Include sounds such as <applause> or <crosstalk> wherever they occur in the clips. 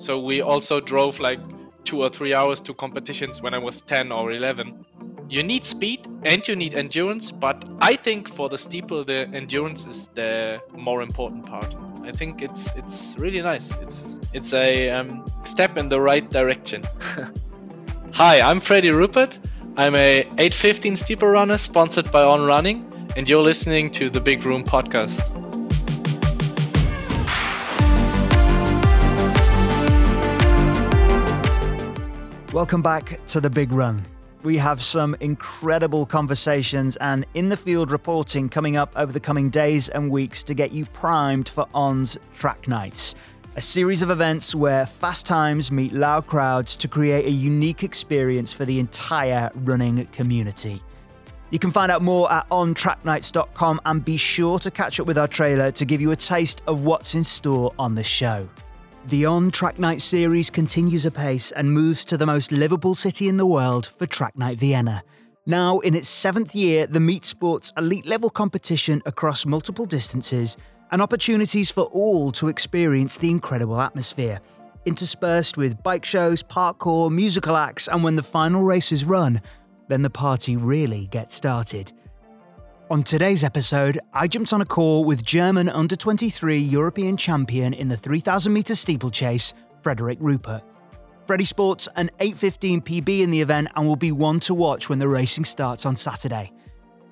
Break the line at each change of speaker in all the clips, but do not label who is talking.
So we also drove like two or three hours to competitions when I was 10 or 11. You need speed and you need endurance, but I think for the steeple, the endurance is the more important part. I think it's it's really nice. It's it's a um, step in the right direction. <laughs> Hi, I'm Freddy Ruppert. I'm a 815 steeple runner sponsored by On Running, and you're listening to the Big Run podcast.
Welcome back to The Big Run. We have some incredible conversations and in the field reporting coming up over the coming days and weeks to get you primed for ON's Track Nights, a series of events where fast times meet loud crowds to create a unique experience for the entire running community. You can find out more at ontracknights.com and be sure to catch up with our trailer to give you a taste of what's in store on the show. The On Track Night series continues apace and moves to the most livable city in the world for Track Night Vienna. Now, in its seventh year, the meet sports elite level competition across multiple distances and opportunities for all to experience the incredible atmosphere. Interspersed with bike shows, parkour, musical acts, and when the final race is run, then the party really gets started. On today's episode, I jumped on a call with German under 23 European champion in the 3000 metre steeplechase, Frederik Ruppert. Freddie sports an 8:15 PB in the event and will be one to watch when the racing starts on Saturday.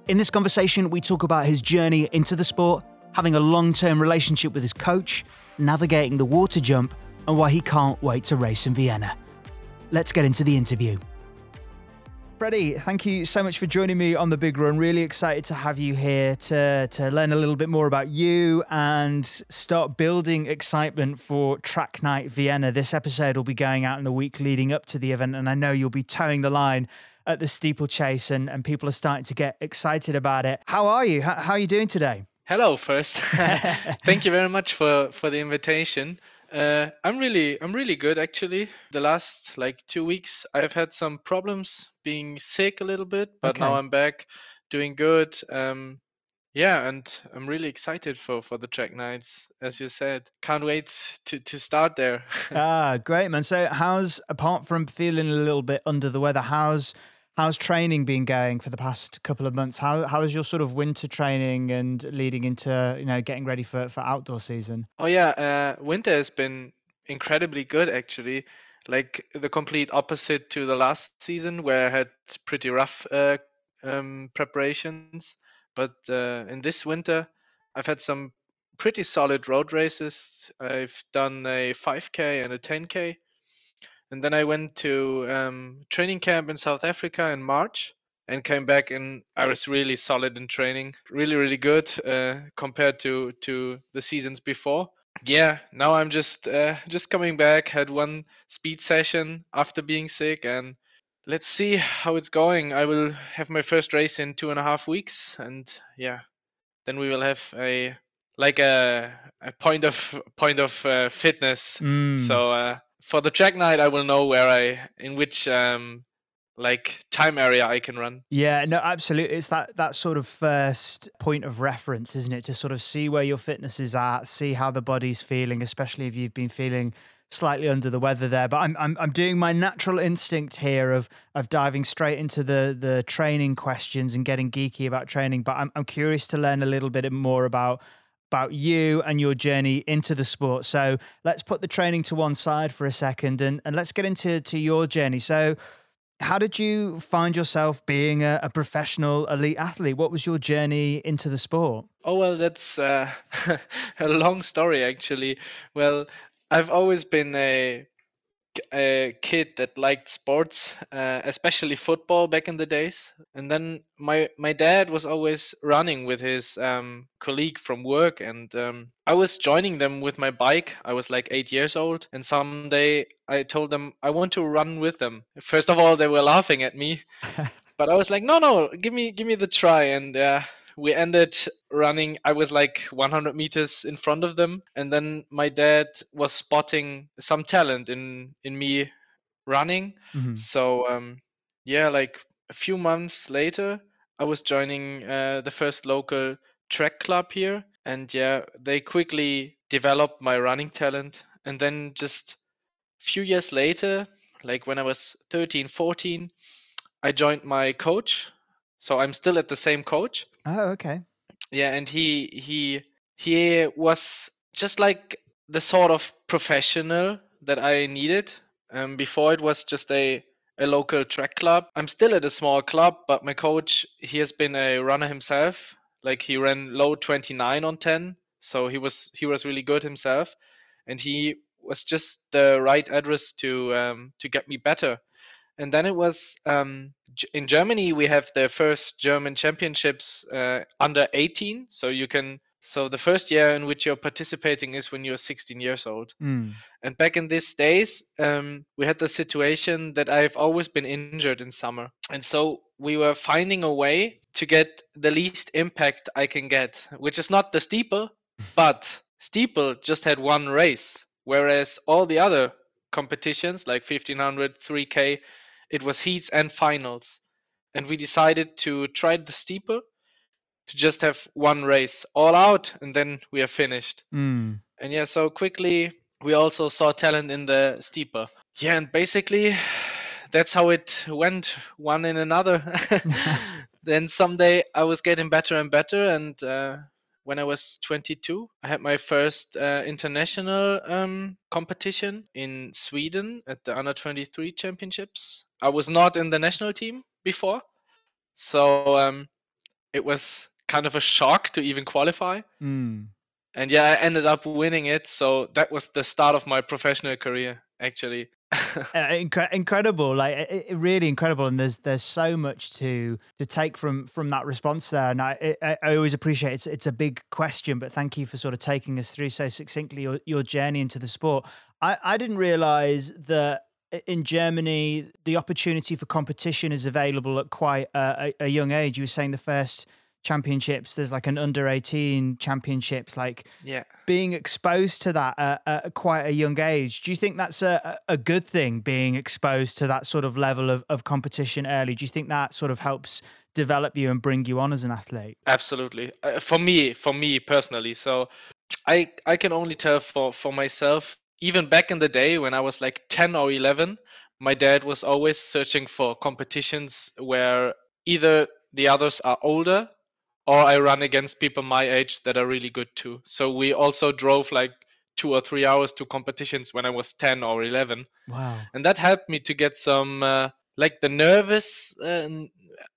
In this conversation, we talk about his journey into the sport, having a long-term relationship with his coach, navigating the water jump, and why he can't wait to race in Vienna. Let's get into the interview. Freddie, thank you so much for joining me on the big run. Really excited to have you here to, to learn a little bit more about you and start building excitement for Track Night Vienna. This episode will be going out in the week leading up to the event, and I know you'll be towing the line at the steeplechase, and, and people are starting to get excited about it. How are you? How, how are you doing today?
Hello, first. <laughs> Thank you very much for, for the invitation. Uh, I'm really, I'm really good actually. The last like two weeks, I've had some problems being sick a little bit, but okay. now I'm back, doing good. Um, yeah, and I'm really excited for for the track nights, as you said. Can't wait to to start there. <laughs>
ah, great, man. So, how's apart from feeling a little bit under the weather, how's How's training been going for the past couple of months? How how is your sort of winter training and leading into you know getting ready for for outdoor season?
Oh yeah, uh, winter has been incredibly good actually. Like the complete opposite to the last season where I had pretty rough uh, um, preparations. But uh, in this winter, I've had some pretty solid road races. I've done a 5k and a 10k and then I went to um, training camp in South Africa in March and came back and I was really solid in training, really really good uh, compared to to the seasons before. Yeah, now I'm just uh, just coming back. Had one speed session after being sick, and let's see how it's going. I will have my first race in two and a half weeks, and yeah, then we will have a like a, a point of point of uh, fitness. Mm. So uh, for the track night, I will know where I in which um, like time area I can run.
Yeah, no, absolutely. It's that that sort of first point of reference, isn't it? To sort of see where your fitness is at, see how the body's feeling, especially if you've been feeling slightly under the weather there. But I'm I'm I'm doing my natural instinct here of of diving straight into the the training questions and getting geeky about training. But I'm I'm curious to learn a little bit more about about you and your journey into the sport. So let's put the training to one side for a second and, and let's get into to your journey. So how did you find yourself being a, a professional elite athlete? What was your journey into the sport?
Oh well, that's uh, <laughs> a long story actually. Well, I've always been a a kid that liked sports, uh, especially football back in the days. And then my my dad was always running with his um, colleague from work, and um, I was joining them with my bike. I was like eight years old, and someday I told them I want to run with them. First of all, they were laughing at me, <laughs> but I was like, no, no, give me give me the try, and uh, we ended running i was like 100 meters in front of them and then my dad was spotting some talent in in me running mm-hmm. so um yeah like a few months later i was joining uh, the first local track club here and yeah they quickly developed my running talent and then just a few years later, like when I was 13, 14, I joined my coach. So I'm still at the same coach.
Oh, okay.
Yeah, and he he he was just like the sort of professional that I needed. Um, before it was just a a local track club. I'm still at a small club, but my coach he has been a runner himself. Like he ran low 29 on 10, so he was he was really good himself, and he was just the right address to um, to get me better. And then it was um, in Germany we have the first German championships uh, under 18, so you can so the first year in which you're participating is when you're 16 years old.
Mm.
And back in these days, um, we had the situation that I've always been injured in summer, and so we were finding a way to get the least impact I can get, which is not the steeple, <laughs> but steeple just had one race, whereas all the other competitions like 1500, 3K, it was heats and finals. And we decided to try the steeple to just have one race all out and then we are finished.
Mm.
And yeah, so quickly we also saw talent in the steeple. Yeah, and basically that's how it went one in another. <laughs> <laughs> then someday I was getting better and better and uh, when I was 22, I had my first uh, international um, competition in Sweden at the under 23 championships. I was not in the national team before, so um, it was kind of a shock to even qualify.
Mm.
And yeah, I ended up winning it. So that was the start of my professional career, actually. <laughs>
uh, incre- incredible, like it, it, really incredible, and there's there's so much to to take from from that response there, and I I, I always appreciate it. it's it's a big question, but thank you for sort of taking us through so succinctly your, your journey into the sport. I I didn't realize that in Germany the opportunity for competition is available at quite a, a, a young age. You were saying the first championships there's like an under 18 championships like
yeah.
being exposed to that at, at, quite a young age. Do you think that's a, a good thing being exposed to that sort of level of, of competition early? Do you think that sort of helps develop you and bring you on as an athlete?
Absolutely. Uh, for me for me personally so i i can only tell for for myself even back in the day when i was like 10 or 11 my dad was always searching for competitions where either the others are older or I run against people my age that are really good too. So we also drove like two or three hours to competitions when I was 10 or 11.
Wow.
And that helped me to get some, uh, like the nervous, uh,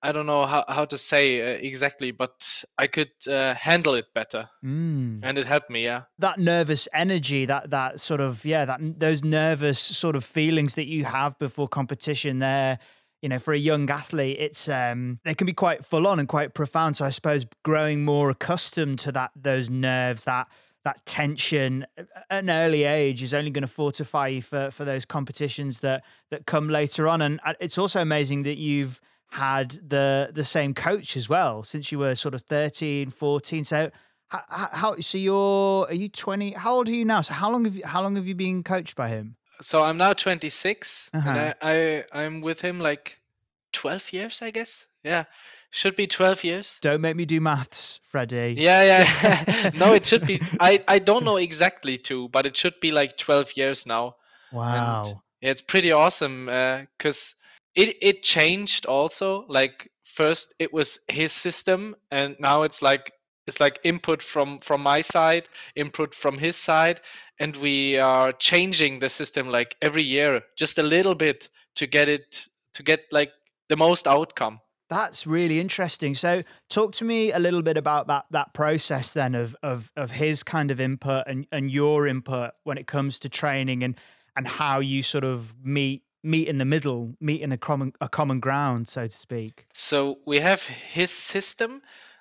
I don't know how, how to say uh, exactly, but I could uh, handle it better.
Mm.
And it helped me, yeah.
That nervous energy, that, that sort of, yeah, that those nervous sort of feelings that you have before competition there you know, for a young athlete, it's um, they can be quite full on and quite profound. So I suppose growing more accustomed to that, those nerves, that that tension at an early age is only going to fortify you for for those competitions that that come later on. And it's also amazing that you've had the the same coach as well since you were sort of 13 14 so how, how so you're are you 20 how old are you now so how long have you how long have you been coached by him
so I'm now 26,
Uh-huh.
and I, I I'm with him like 12 years, I guess. Yeah, should be 12 years.
don't make me do maths freddie
Yeah, yeah. <laughs> <laughs> no, it should be. I I don't know exactly too, but it should be like 12 years now.
wow
Yeah, it's pretty awesome uh, because it it changed also. Like first it was his system, and now it's like it's like input from from my side, input from his side, and we are changing the system like every year, just a little bit to get it to get like the most outcome.
That's really interesting. So, talk to me a little bit about that that process then of of of his kind of input and and your input when it comes to training and and how you sort of meet meet in the middle, meet in a common a common ground, so to speak.
So we have his system,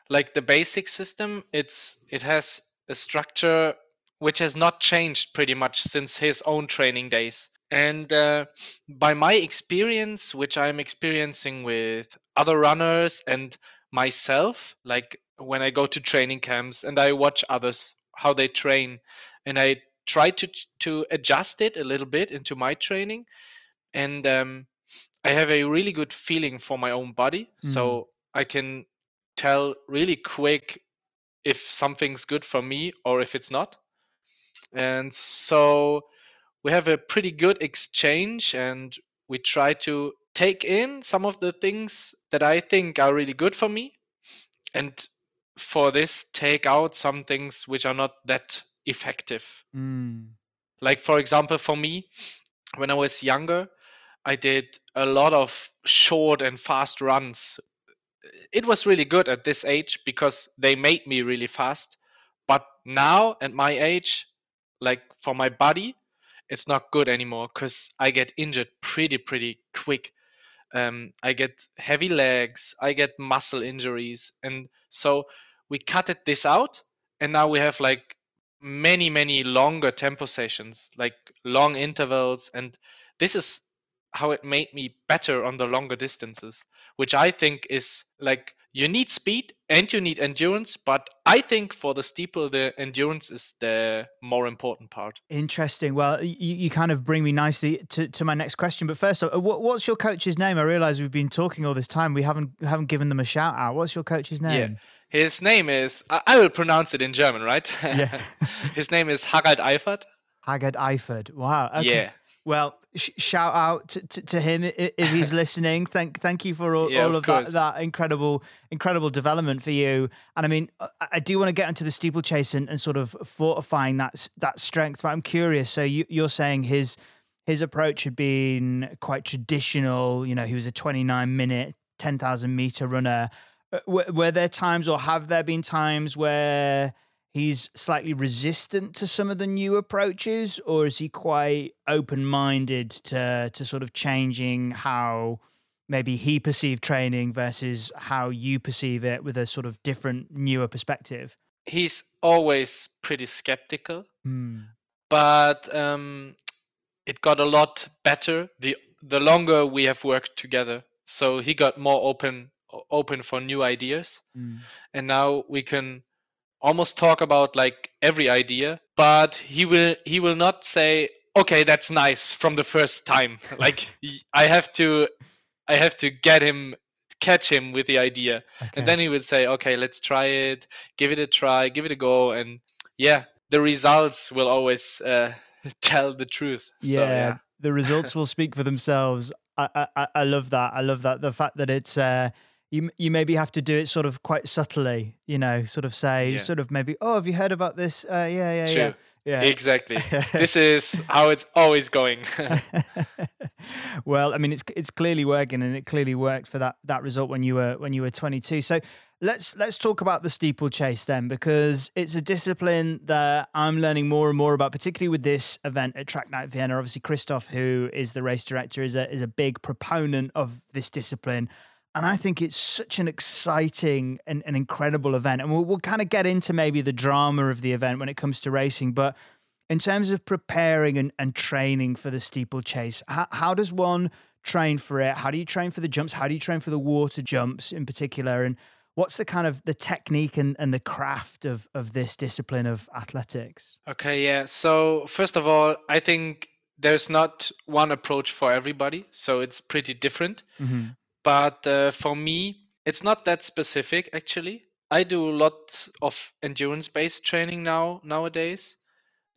like the basic system. It's it has a structure which has not changed pretty much since his own training days. And uh, by my experience, which I'm experiencing with other runners and myself, like when I go to training camps and I watch others how they train, and I try to to adjust it a little bit into my training, and um, I have a really good feeling for my own body, so I can tell really quick if something's good for me or if it's not. And so we have a pretty good exchange and we try to take in some of the things that I think are really good for me and for this take out some things which are not that effective.
Mm.
Like for example for me when I was younger I did a lot of short and fast runs. It was really good at this age because they made me really fast. But now at my age, like for my body, it's not good anymore because I get injured pretty, pretty quick. Um, I get heavy legs, I get muscle injuries. And so we cutted this out. And now we have like many, many longer tempo sessions, like long intervals. And this is how it made me better on the longer distances, which I think is like you need speed and you need endurance, but I think for the steeple, the endurance is the more important part.
Interesting. Well, you, you kind of bring me nicely to, to my next question. But first, uh, what, what's your coach's name? I realize we've been talking all this time. We haven't haven't given them a shout out. What's your coach's name?
Yeah. His name is, I, I will pronounce it in German, right?
Yeah. <laughs>
His name is Harald Eifert.
Haggard Eifert. Wow. Okay.
Yeah.
Well, sh- shout out to, to, to, him if he's <laughs> listening. Thank thank you for all,
yeah,
all
of,
of, that that incredible incredible development for you. And I mean, I, I do want to get into the steeplechase and, and sort of fortifying that that strength. But I'm curious. So you, you're saying his his approach had been quite traditional. You know, he was a 29 minute, 10,000 meter runner. Uh, were, were there times, or have there been times where he's slightly resistant to some of the new approaches, or is he quite open minded to to sort of changing how maybe he perceived training versus how you perceive it with a sort of different newer perspective?
He's always pretty skeptical,
Hmm.
but um, it got a lot better the the longer we have worked together. So he got more open open for new ideas,
Hmm.
and now we can almost talk about like every idea but he will he will not say okay that's nice from the first time <laughs> like i have to i have to get him catch him with the idea
Okay.
and then he would say okay let's try it give it a try give it a go and yeah the results will always uh, <laughs> tell the truth
yeah,
so, yeah
the results will speak for themselves. I, I I- I love that. I love that. The fact that it's uh, you you maybe have to do it sort of quite subtly. You know, sort of say
Yeah.
sort of maybe oh have you heard about this? Uh, yeah yeah yeah yeah.
exactly <laughs> this is how it's always going <laughs>
well, I mean, it's it's clearly working, and it clearly worked for that that result when you were when you were 22. So let's let's talk about the steeplechase then, because it's a discipline that I'm learning more and more about, particularly with this event at Track Night Vienna. Obviously, Christoph, who is the race director, is a is a big proponent of this discipline. And I think it's such an exciting and an incredible event. And we'll, we'll kind of get into maybe the drama of the event when it comes to racing. But in terms of preparing and, and training for the steeplechase, how, how does one train for it? How do you train for the jumps? How do you train for the water jumps in particular? And what's the kind of the technique and, and the craft of, of this discipline of athletics?
Okay, yeah. So first of all, I think there's not one approach for everybody, so it's pretty different.
Mm-hmm.
But uh, for me, it's not that specific actually. I do a lot of endurance-based training now nowadays,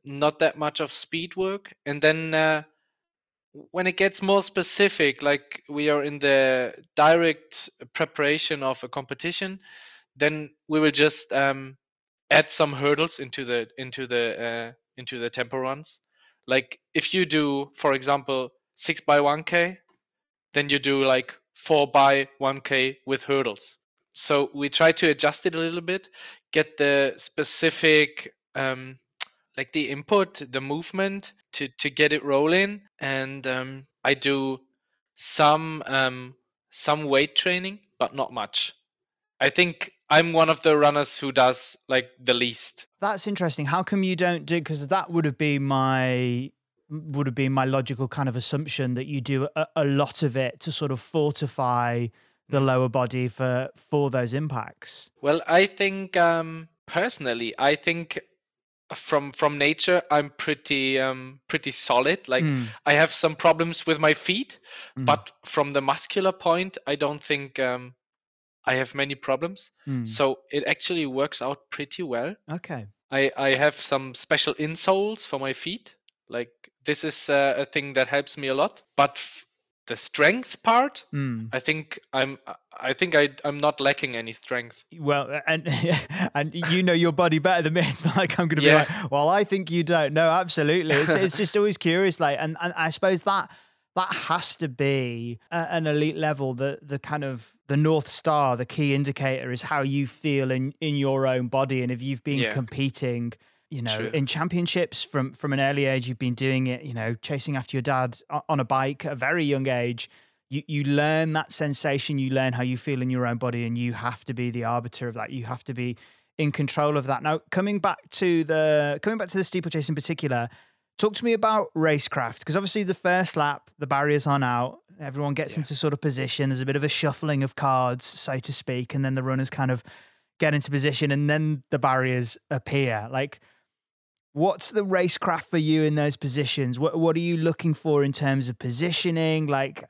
not that much of speed work. And then uh, when it gets more specific, like we are in the direct preparation of a competition, then we will just um, add some hurdles into the into the uh, into the tempo runs. Like if you do, for example, six by one k, then you do like four by one k with hurdles. So we try to adjust it a little bit, get the specific um, like the input, the movement to to get it rolling, and um, I do some um, some weight training, but not much. I think I'm one of the runners who does like the least.
That's interesting. How come you don't do? Because that would have been my would have been my logical kind of assumption that you do a, a lot of it to sort of fortify the lower body for for those impacts.
Well, I think um, personally, I think from from nature, I'm pretty um, pretty solid. Like
Mm,
I have some problems with my feet,
mm,
but from the muscular point, I don't think um, I have many problems.
mm.
So it actually works out pretty well.
okay.
I, I have some special insoles for my feet, Like this is uh, a thing that helps me a lot. But f- the strength part,
Mm.
I think I'm I think I I'm not lacking any strength.
Well, and <laughs> and you know your body better than me. <laughs> It's not like I'm going to
Yeah.
be like, well, I think you don't. No, absolutely. It's, it's just always curious, like, and, and I suppose that that has to be at an elite level. The the kind of the north star, the key indicator is how you feel in in your own body, and if you've been
Yeah.
competing. You know,
True.
in championships from from an early age, you've been doing it. You know, chasing after your dad on a bike at a very young age you, you learn that sensation, you learn how you feel in your own body, and you have to be the arbiter of that. You have to be in control of that. Now, coming back to the coming back to the steeplechase in particular, talk to me about racecraft because obviously the first lap, the barriers on out, everyone gets
Yeah.
into sort of position. There's a bit of a shuffling of cards, so to speak, and then the runners kind of get into position, and then the barriers appear. Like, what's the racecraft for you in those positions? What what are you looking for in terms of positioning? Like,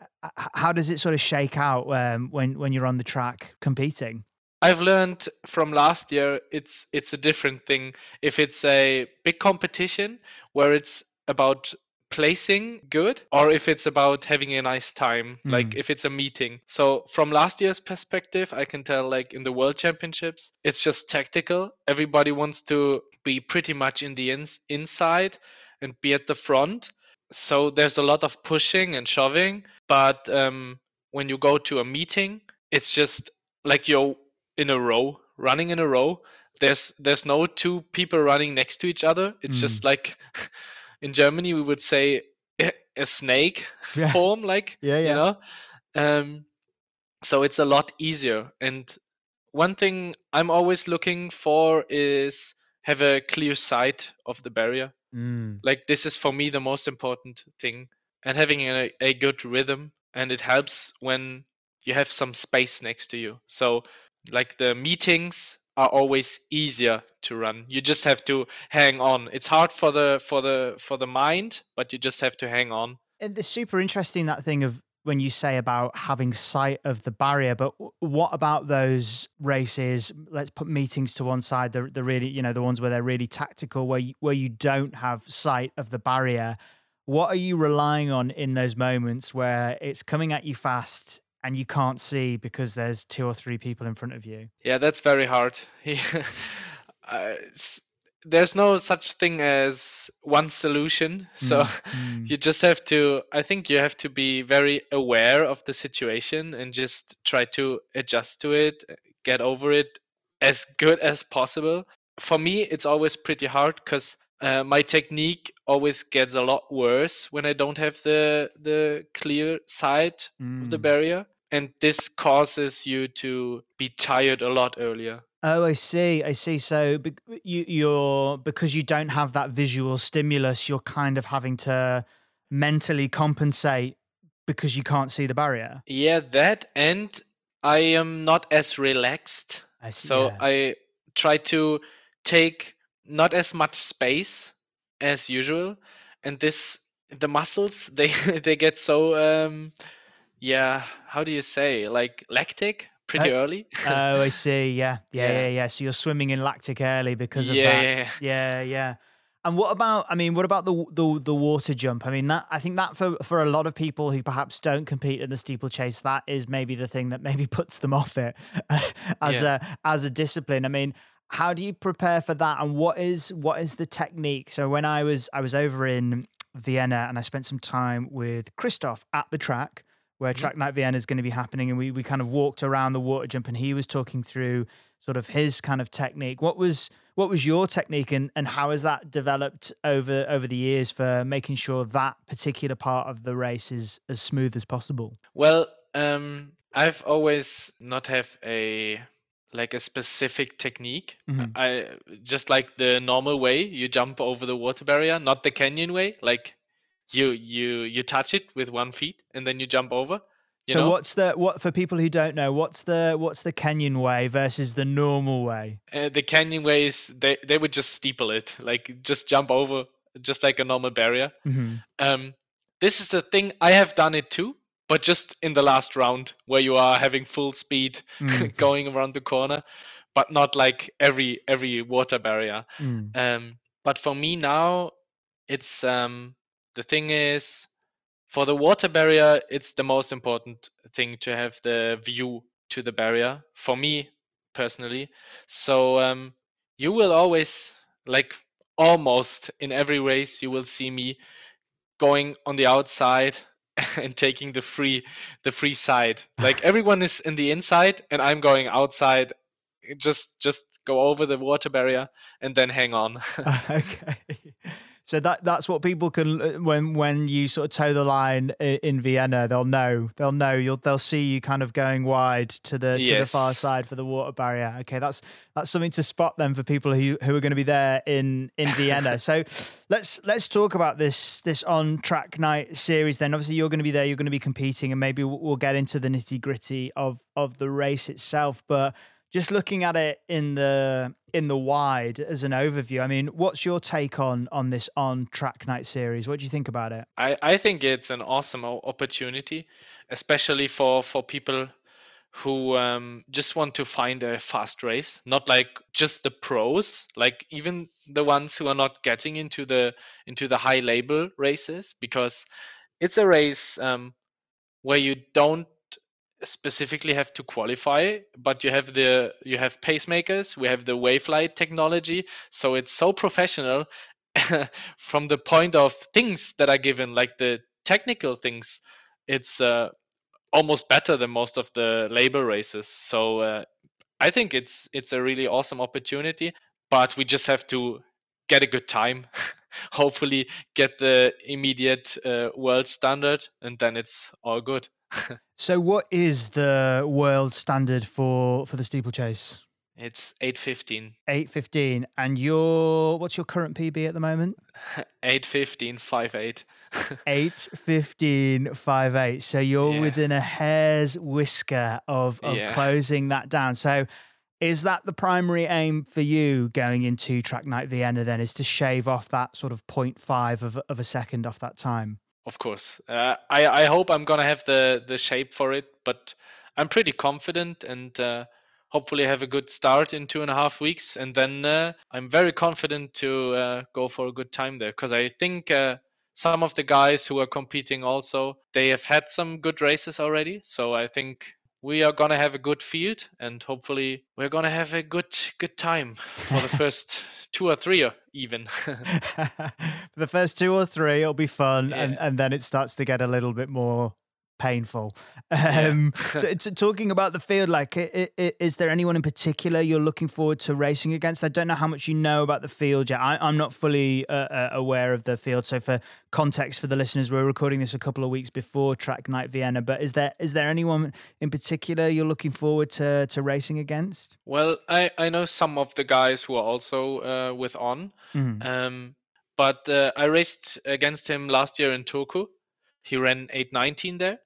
how does it sort of shake out um, when when you're on the track competing?
I've learned from last year it's it's a different thing if it's a big competition where it's about placing good or if it's about having a nice time like
Mm.
if it's a meeting. So from last year's perspective i can tell like in the world championships it's just tactical. Everybody wants to be pretty much in the ins- inside and be at the front. So there's a lot of pushing and shoving but um, when you go to a meeting it's just like you're in a row running in a row. There's there's no two people running next to each other. It's
Mm.
just like <laughs> in germany we would say a, snake <laughs>
Yeah.
form like
Yeah, yeah.
you know um so it's a lot easier and one thing i'm always looking for is have a clear sight of the barrier
Mm.
like this is for me the most important thing and having a, a good rhythm and it helps when you have some space next to you so like the meetings are always easier to run you just have to hang on it's hard for the for the for the mind but you just have to hang on
And it's super interesting that thing of when you say about having sight of the barrier, but what about those races? Let's put meetings to one side. The the really you know the ones where they're really tactical, where you, where you don't have sight of the barrier. What are you relying on in those moments where it's coming at you fast and you can't see because there's two or three people in front of you?
Yeah, that's very hard. <laughs> uh, there's no such thing as one solution. So
Mm. <laughs>
you just have to, I think you have to be very aware of the situation and just try to adjust to it, get over it as good as possible. For me, it's always pretty hard because uh, my technique always gets a lot worse when I don't have the the clear sight of the
Mm.
barrier, and this causes you to be tired a lot earlier.
Oh, I see. I see. So you, you're because you don't have that visual stimulus, you're kind of having to mentally compensate because you can't see the barrier.
Yeah, that and I am not as relaxed.
I see.
So
yeah.
I try to take not as much space as usual. And this the muscles <laughs> they they get so um yeah, how do you say? Like lactic pretty
Uh,
early.
oh, I <laughs> see. Yeah. yeah, yeah,
Yeah.
yeah, So you're swimming in lactic early because of
yeah,
that.
yeah, yeah.
Yeah, yeah. And what about? I mean, what about the the the water jump? I mean, that I think that for for a lot of people who perhaps don't compete in the steeplechase, that is maybe the thing that maybe <laughs> puts them off it <laughs> as a as a discipline. I mean, how do you prepare for that? And what is what is the technique? So when I was I was over in Vienna and I spent some time with Christoph at the track where
Mhm.
Track Night Vienna is going to be happening, and we we kind of walked around the water jump, and he was talking through sort of his kind of technique. What was what was your technique, and and how has that developed over over the years for making sure that particular part of the race is as smooth as possible?
Well, um I've always not have a like a specific technique.
Mhm.
I just like the normal way you jump over the water barrier, not the Kenyan way. Like you you you touch it with one feet and then you jump over. You
so
know?
what's the what for people who don't know? What's the what's the Kenyan way versus the normal way?
Uh, the Kenyan way is they they would just steeple it, like just jump over, just like a normal barrier.
hmm
Um, this is a thing I have done it too, but just in the last round where you are having full speed
Mm. <laughs>
going around the corner, but not like every every water barrier.
Mm.
Um, but for me now, it's um, the thing is for the water barrier, it's the most important thing to have the view to the barrier for me personally. So um, you will always like almost in every race you will see me going on the outside <laughs> and taking the free the free side. Like <laughs> everyone is in the inside and I'm going outside just just go over the water barrier and then hang on. <laughs>
okay. So that that's what people can uh, when when you sort of toe the line in Vienna, they'll know they'll know you'll they'll see you kind of going wide to the yes. to the far side for the water barrier. Okay, that's that's something to spot then for people who who are going to be there in in Vienna. <laughs> so let's let's talk about this this on track night series. Then obviously you're going to be there, you're going to be competing, and maybe we'll, we'll get into the nitty gritty of of the race itself, but just looking at it in the in the wide as an overview. I mean what's your take on on this on track night series? What do you think about it?
I i think it's an awesome opportunity especially for for people who um, just want to find a fast race not like just the pros like even the ones who are not getting into the into the high label races because it's a race um, where you don't specifically have to qualify but you have the you have pacemakers we have the wavelight technology so it's so professional <laughs> from the point of things that are given like the technical things it's uh, almost better than most of the labor races. So uh, i think it's it's a really awesome opportunity but we just have to get a good time <laughs> hopefully get the immediate uh, world standard and then it's all good
so, what is the world standard for for the steeplechase?
It's eight fifteen.
Eight fifteen, and your what's your current PB at the moment? <laughs>
Eight fifteen five eight. <laughs>
Eight fifteen five eight. So you're yeah. within a hair's whisker of of yeah. closing that down. So. Is that the primary aim for you going into Track Night Vienna then is to shave off that sort of 0.5 of, of a second off that time?
Of course, uh, I I hope I'm gonna have the the shape for it, but I'm pretty confident and uh, hopefully have a good start in two and a half weeks, and then uh, I'm very confident to uh, go for a good time there. Because I think uh, some of the guys who are competing also they have had some good races already, so I think we are gonna have a good field and hopefully we're gonna have a good good time for the <laughs> first two or three, uh, even. <laughs> <laughs>
the first two or three, it'll be fun, yeah. and and then it starts to get a little bit more painful. Um, <laughs> so, talking about the field, like, is there anyone in particular you're looking forward to racing against? I don't know how much you know about the field yet. I, am not fully uh, uh, aware of the field. So, for context for the listeners, we're recording this a couple of weeks before Track Night Vienna. But is there is there anyone in particular you're looking forward to to racing against?
Well, I I know some of the guys who are also uh, with on. Mm. Um, but uh, I raced against him last year in Turku. He ran 819 there.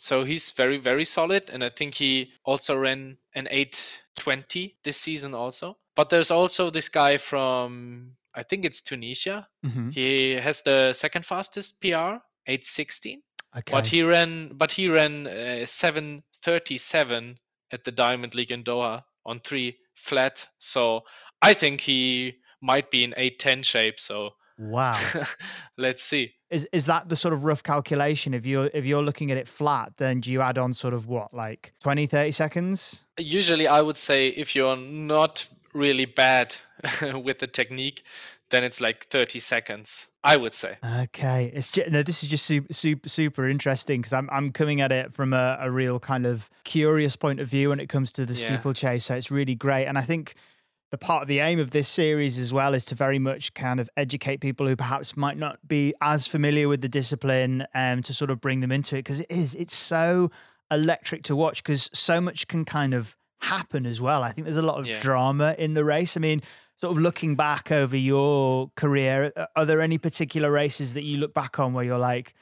So he's very, very solid. And I think he also ran an 820 this season also. But there's also this guy from, I think it's Tunisia. Mm-hmm. He has the second fastest PR, 816. Okay. But he ran, but he ran uh, 737 at the Diamond League in Doha on three flat. So I think he might be in 810 shape. So
Wow. <laughs>
Let's see.
Is is that the sort of rough calculation? If you're if you're looking at it flat, then do you add on sort of what, like 20, 30 seconds?
Usually I would say if you're not really bad <laughs> with the technique, then it's like 30 seconds. I would say.
Okay, it's just, no. This is just super, super, super interesting because I'm I'm coming at it from a, a real kind of curious point of view when it comes to the yeah. steeplechase. So it's really great, and I think the part of the aim of this series as well is to very much kind of educate people who perhaps might not be as familiar with the discipline and um, to sort of bring them into it. Because it is it's so electric to watch because so much can kind of happen as well. I think there's a lot of yeah. drama in the race. I mean sort of looking back over your career are there any particular races that you look back on where you're like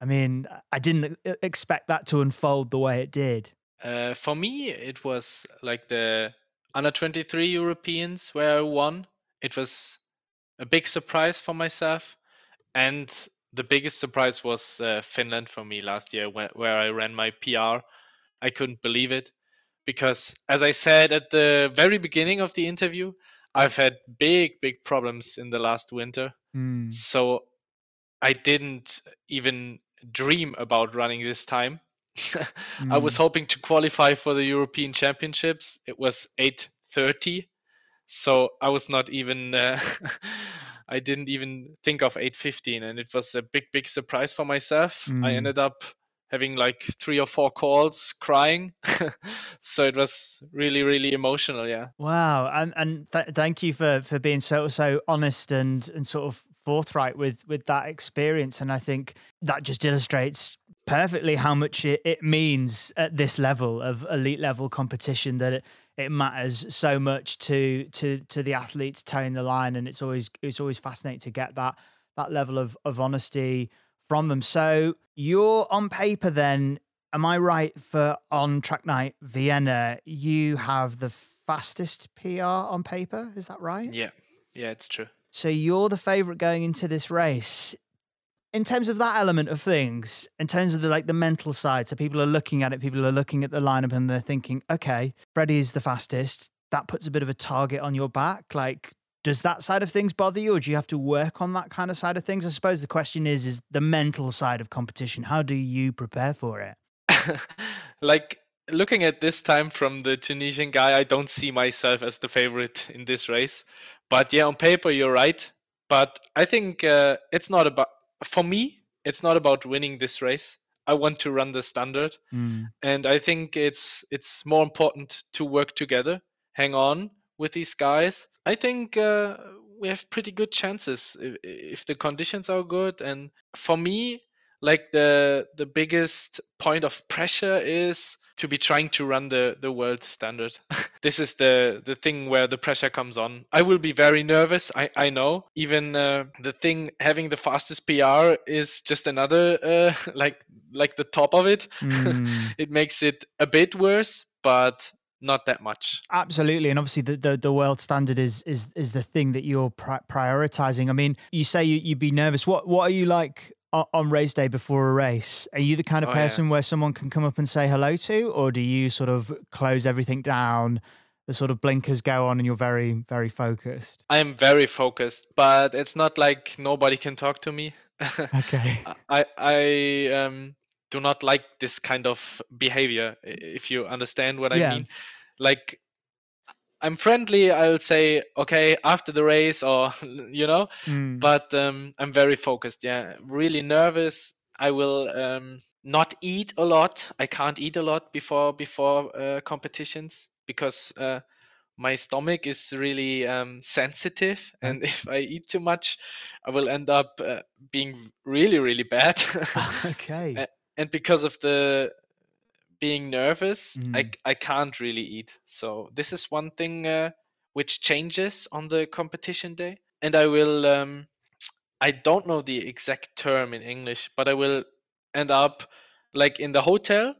i mean i didn't expect that to unfold the way it did?
Uh, for me it was like the under 23 Europeans where I won. It was a big surprise for myself. And the biggest surprise was uh, Finland for me last year where, where I ran my PR. I couldn't believe it because, as I said at the very beginning of the interview, I've had big, big problems in the last winter. Mm. So I didn't even dream about running this time. Mm. <laughs> I was hmm. hoping to qualify for the European Championships. It was 8:30, so I was not even. Uh, <laughs> I didn't even think of 8:15, and it was a big, big surprise for myself. Mm. I ended up having like three or four calls crying <laughs> so it was really really emotional yeah
wow and and th- thank you for for being so so honest and and sort of forthright with with that experience and i think that just illustrates perfectly how much it, it means at this level of elite level competition that it it matters so much to to to the athletes toeing the line and it's always it's always fascinating to get that that level of of honesty from them. So you're on paper then, am I right for on track night Vienna? You have the fastest PR on paper, is that right?
Yeah, yeah, it's true.
So you're the favorite going into this race. In terms of that element of things, in terms of the like the mental side, so people are looking at it, people are looking at the lineup and they're thinking, okay, Freddie's the fastest. That puts a bit of a target on your back. Like, does that side of things bother you or do you have to work on that kind of side of things i suppose the question is is the mental side of competition how do you prepare for it <laughs>
like looking at this time from the tunisian guy i don't see myself as the favorite in this race but yeah on paper you're right but i think uh, it's not about for me it's not about winning this race i want to run the standard mm. and i think it's it's more important to work together hang on with these guys. I think uh, we have pretty good chances if, if, the conditions are good. And for me, like the the biggest point of pressure is to be trying to run the the world standard. <laughs> this is the the thing where the pressure comes on. I will be very nervous. I I know. Even uh, the thing having the fastest PR is just another uh, <laughs> like like the top of it. Mm. <laughs> it makes it a bit worse, but not that much.
Absolutely, and obviously the, the, the world standard is is is the thing that you're pri- prioritizing. I mean, you say you, you'd be nervous. What what are you like on race day before a race? Are you the kind of oh, person yeah. where someone can come up and say hello to, or do you sort of close everything down? The sort of blinkers go on, and you're very very focused.
I am very focused, but it's not like nobody can talk to me. <laughs>
okay.
I I um do not like this kind of behavior if you understand what yeah. i mean like i'm friendly i'll say okay after the race or <laughs> you know? Mm. but um, i'm very focused yeah. Really nervous. I will um, not eat a lot. I can't eat a lot before before uh, competitions because uh, my stomach is really um, sensitive. And <laughs> if i eat too much i will end up uh, being really really bad. <laughs>
Okay.
And because of the being nervous, mm. I I can't really eat. So this is one thing uh, which changes on the competition day, and I will. Um, I don't know the exact term in English, but I will end up like in the hotel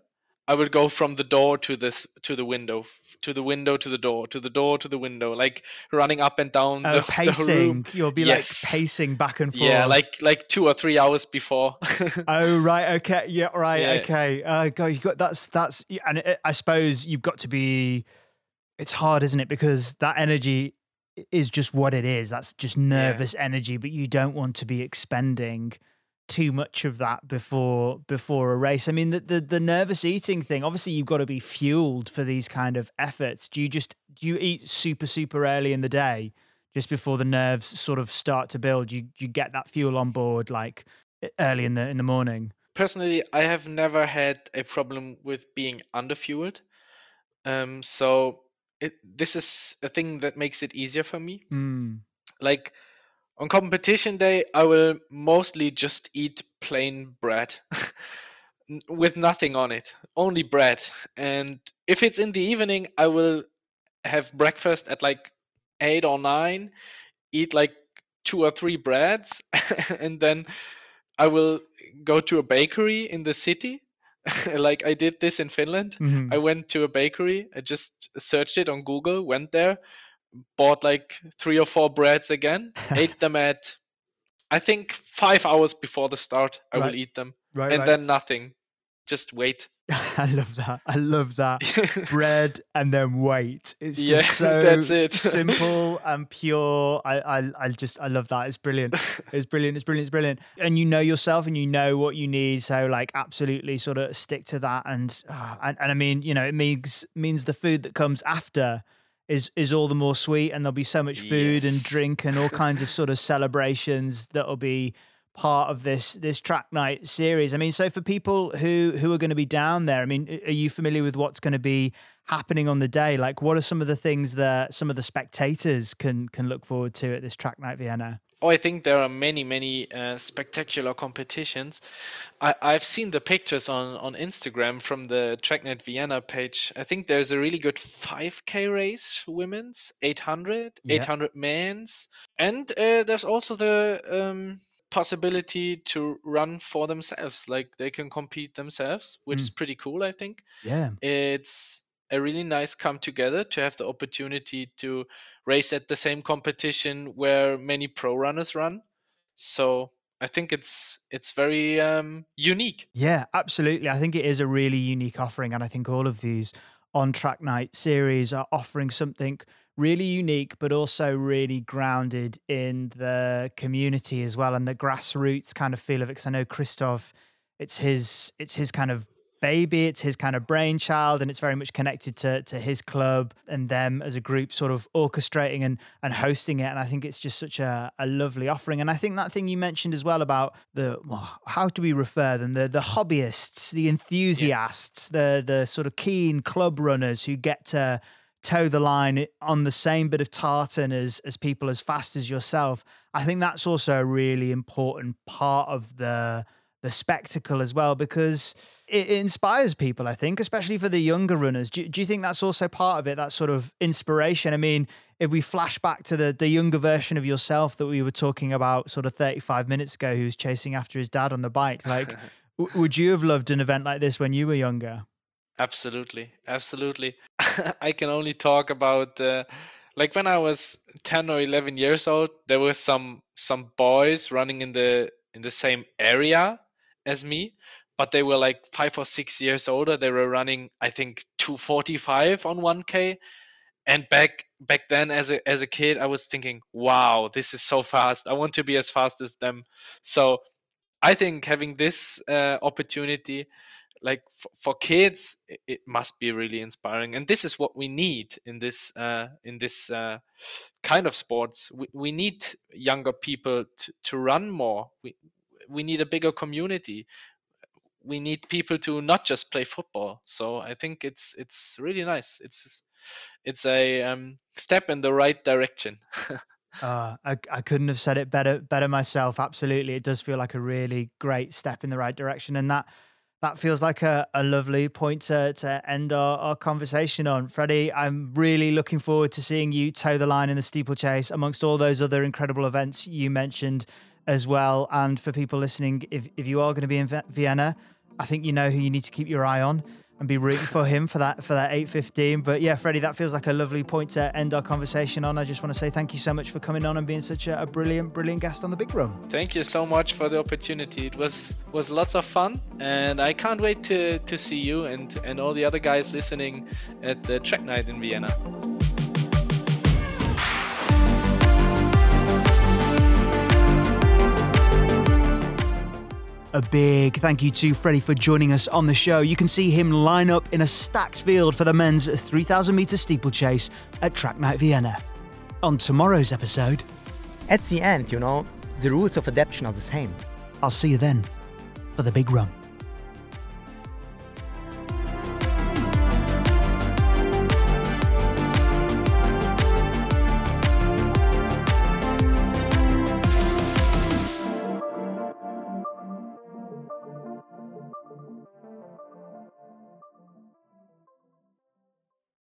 I would go from the door to this to the window, to the window to the door, to the door to the window, like running up and down.
Oh, the, <laughs> pacing. The You'll be yes. like pacing back and forth.
Yeah, like like two or three hours before. <laughs>
oh right, okay, yeah, right, yeah. okay. Uh, God, you got that's that's, and it, I suppose you've got to be. It's hard, isn't it? Because that energy is just what it is. That's just nervous yeah. energy, but you don't want to be expending too much of that before before a race. I mean, the, the the nervous eating thing. Obviously, you've got to be fueled for these kind of efforts. Do you just do you eat super super early in the day, just before the nerves sort of start to build? You you get that fuel on board like early in the in the morning.
Personally, I have never had a problem with being underfueled. Um, so it, this is a thing that makes it easier for me.
Mm.
Like on competition day, I will mostly just eat plain bread <laughs> with nothing on it, only bread. And if it's in the evening, I will have breakfast at like eight or nine, eat like two or three breads, <laughs> and then I will go to a bakery in the city. <laughs> like I did this in Finland. Mm-hmm. I went to a bakery. I just searched it on Google, went there, bought like three or four breads again, <laughs> ate them at I think five hours before the start. I right. will eat them, right, and right. then nothing. just wait. <laughs>
I love that. I love that. <laughs> Bread and then wait. It's just
Yeah,
so
that's it.
simple and pure. I, I I just I love that. It's brilliant. It's brilliant. It's brilliant. It's brilliant. And you know yourself and you know what you need. So like absolutely sort of stick to that. And uh, and, and I mean, you know, it means means the food that comes after is is all the more sweet and there'll be so much food and drink and all kinds of sort of <laughs> celebrations that'll be part of this this track night series. I mean, so for people who who are going to be down there, I mean, are you familiar with what's going to be happening on the day? Like, what are some of the things that some of the spectators can can look forward to at this track night Vienna?
Oh, I think there are many, many uh, spectacular competitions. I, I've seen the pictures on, on Instagram from the Track Night Vienna page. I think there's a really good 5K race, women's, 800,
Yeah.
800 men's. And uh, there's also the um, possibility to run for themselves. Like they can compete themselves, which
Mm.
is pretty cool, I think
Yeah,
it's a really nice come together to have the opportunity to race at the same competition where many pro runners run. So I think it's it's very um, unique.
yeah, absolutely. I think it is a really unique offering, and I think all of these on track night series are offering something really unique, but also really grounded in the community as well and the grassroots kind of feel of it. Because I know Christoph, it's his it's his kind of baby, it's his kind of brainchild, and it's very much connected to to his club and them as a group, sort of orchestrating and and hosting it. And I think it's just such a, a lovely offering. And I think that thing you mentioned as well about the well, how do we refer them? The the hobbyists, the enthusiasts, the the sort of keen club runners who get to toe the line on the same bit of tartan as as people as fast as yourself. I think that's also a really important part of the the spectacle as well because it, it inspires people. I think, especially for the younger runners. Do, do you think that's also part of it? That sort of inspiration. I mean, if we flash back to the the younger version of yourself that we were talking about, sort of thirty five minutes ago, who was chasing after his dad on the bike, like. <laughs> w- Would you have loved an event like this when you were younger?
Absolutely, absolutely. <laughs> I can only talk about uh, like when I was 10 or 11 years old. There were some some boys running in the in the same area as me, but they were like five or six years older. They were running, I think, 245 on 1k. And back back then, as a as a kid, I was thinking, "Wow, this is so fast! I want to be as fast as them." So, I think having this uh, opportunity like f- for kids it, it must be really inspiring and this is what we need in this uh, in this uh, kind of sports we, we need younger people to, to run more we we need a bigger community. We need people to not just play football. So i think it's it's really nice. It's it's a um, step in the right direction.
Uh, <laughs> I, I couldn't have said it better better myself. Absolutely, it does feel like a really great step in the right direction, and that that feels like a, a lovely point to, to end our, our conversation on. Freddy, I'm really looking forward to seeing you toe the line in the steeplechase amongst all those other incredible events you mentioned as well. And for people listening, if if you are going to be in Vi- Vienna, I think you know who you need to keep your eye on and be rooting for him for that for that 815 but yeah freddy that feels like a lovely point to end our conversation on. I just want to say thank you so much for coming on and being such a, a brilliant brilliant guest on the big run
thank you so much for the opportunity. It was was lots of fun and i can't wait to to see you and and all the other guys listening at the track night in vienna
A big thank you to Freddy for joining us on the show. You can see him line up in a stacked field for the men's 3,000 metre steeplechase at Track Night Vienna. On tomorrow's episode,
At the end, you know, the rules of adaptation are the same.
I'll see you then for the big run.